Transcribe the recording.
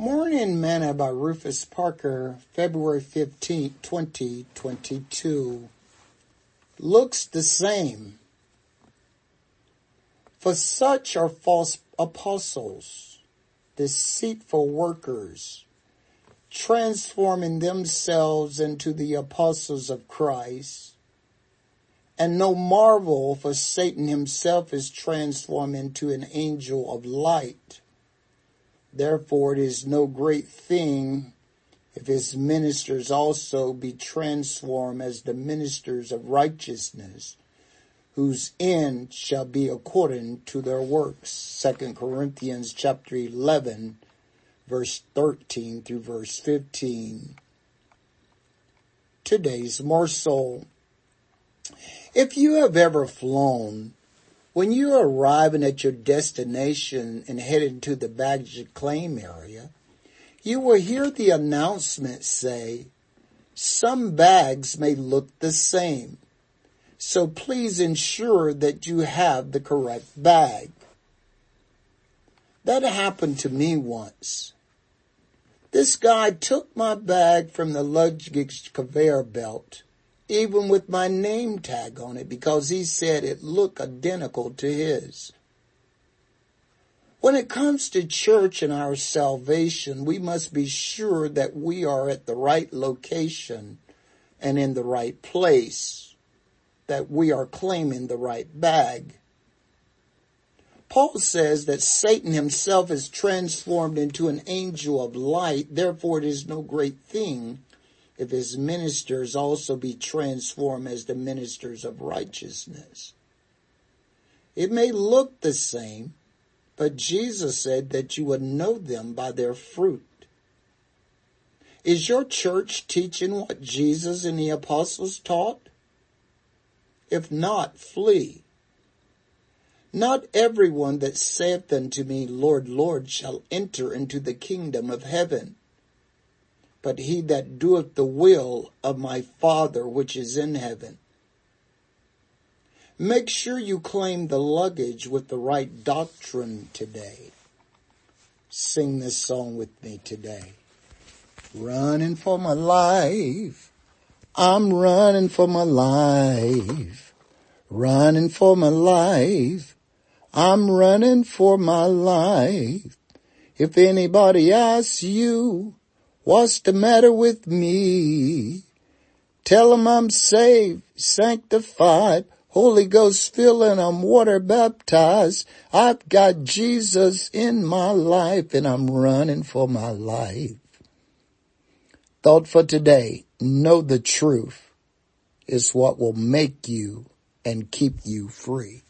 Morning Manna by Rufus Parker, February 15, 2022. Looks the same. For such are false apostles, deceitful workers, transforming themselves into the apostles of Christ. And no marvel, for Satan himself is transformed into an angel of light. Therefore it is no great thing if his ministers also be transformed as the ministers of righteousness, whose end shall be according to their works. Second Corinthians chapter 11 verse 13 through verse 15. Today's morsel. If you have ever flown, when you're arriving at your destination and heading to the baggage claim area, you will hear the announcement say, some bags may look the same, so please ensure that you have the correct bag. That happened to me once. This guy took my bag from the luggage conveyor belt even with my name tag on it because he said it looked identical to his. When it comes to church and our salvation, we must be sure that we are at the right location and in the right place, that we are claiming the right bag. Paul says that Satan himself is transformed into an angel of light, therefore it is no great thing if his ministers also be transformed as the ministers of righteousness. It may look the same, but Jesus said that you would know them by their fruit. Is your church teaching what Jesus and the apostles taught? If not, flee. Not everyone that saith unto me, Lord, Lord, shall enter into the kingdom of heaven, but he that doeth the will of my Father which is in heaven. Make sure you claim the luggage with the right doctrine today. Sing this song with me today. Running for my life. I'm running for my life. Running for my life. I'm running for my life. If anybody asks you, What's the matter with me? Tell I'm saved, sanctified, Holy Ghost filled and I'm water baptized. I've got Jesus in my life and I'm running for my life. Thought for today, know the truth is what will make you and keep you free.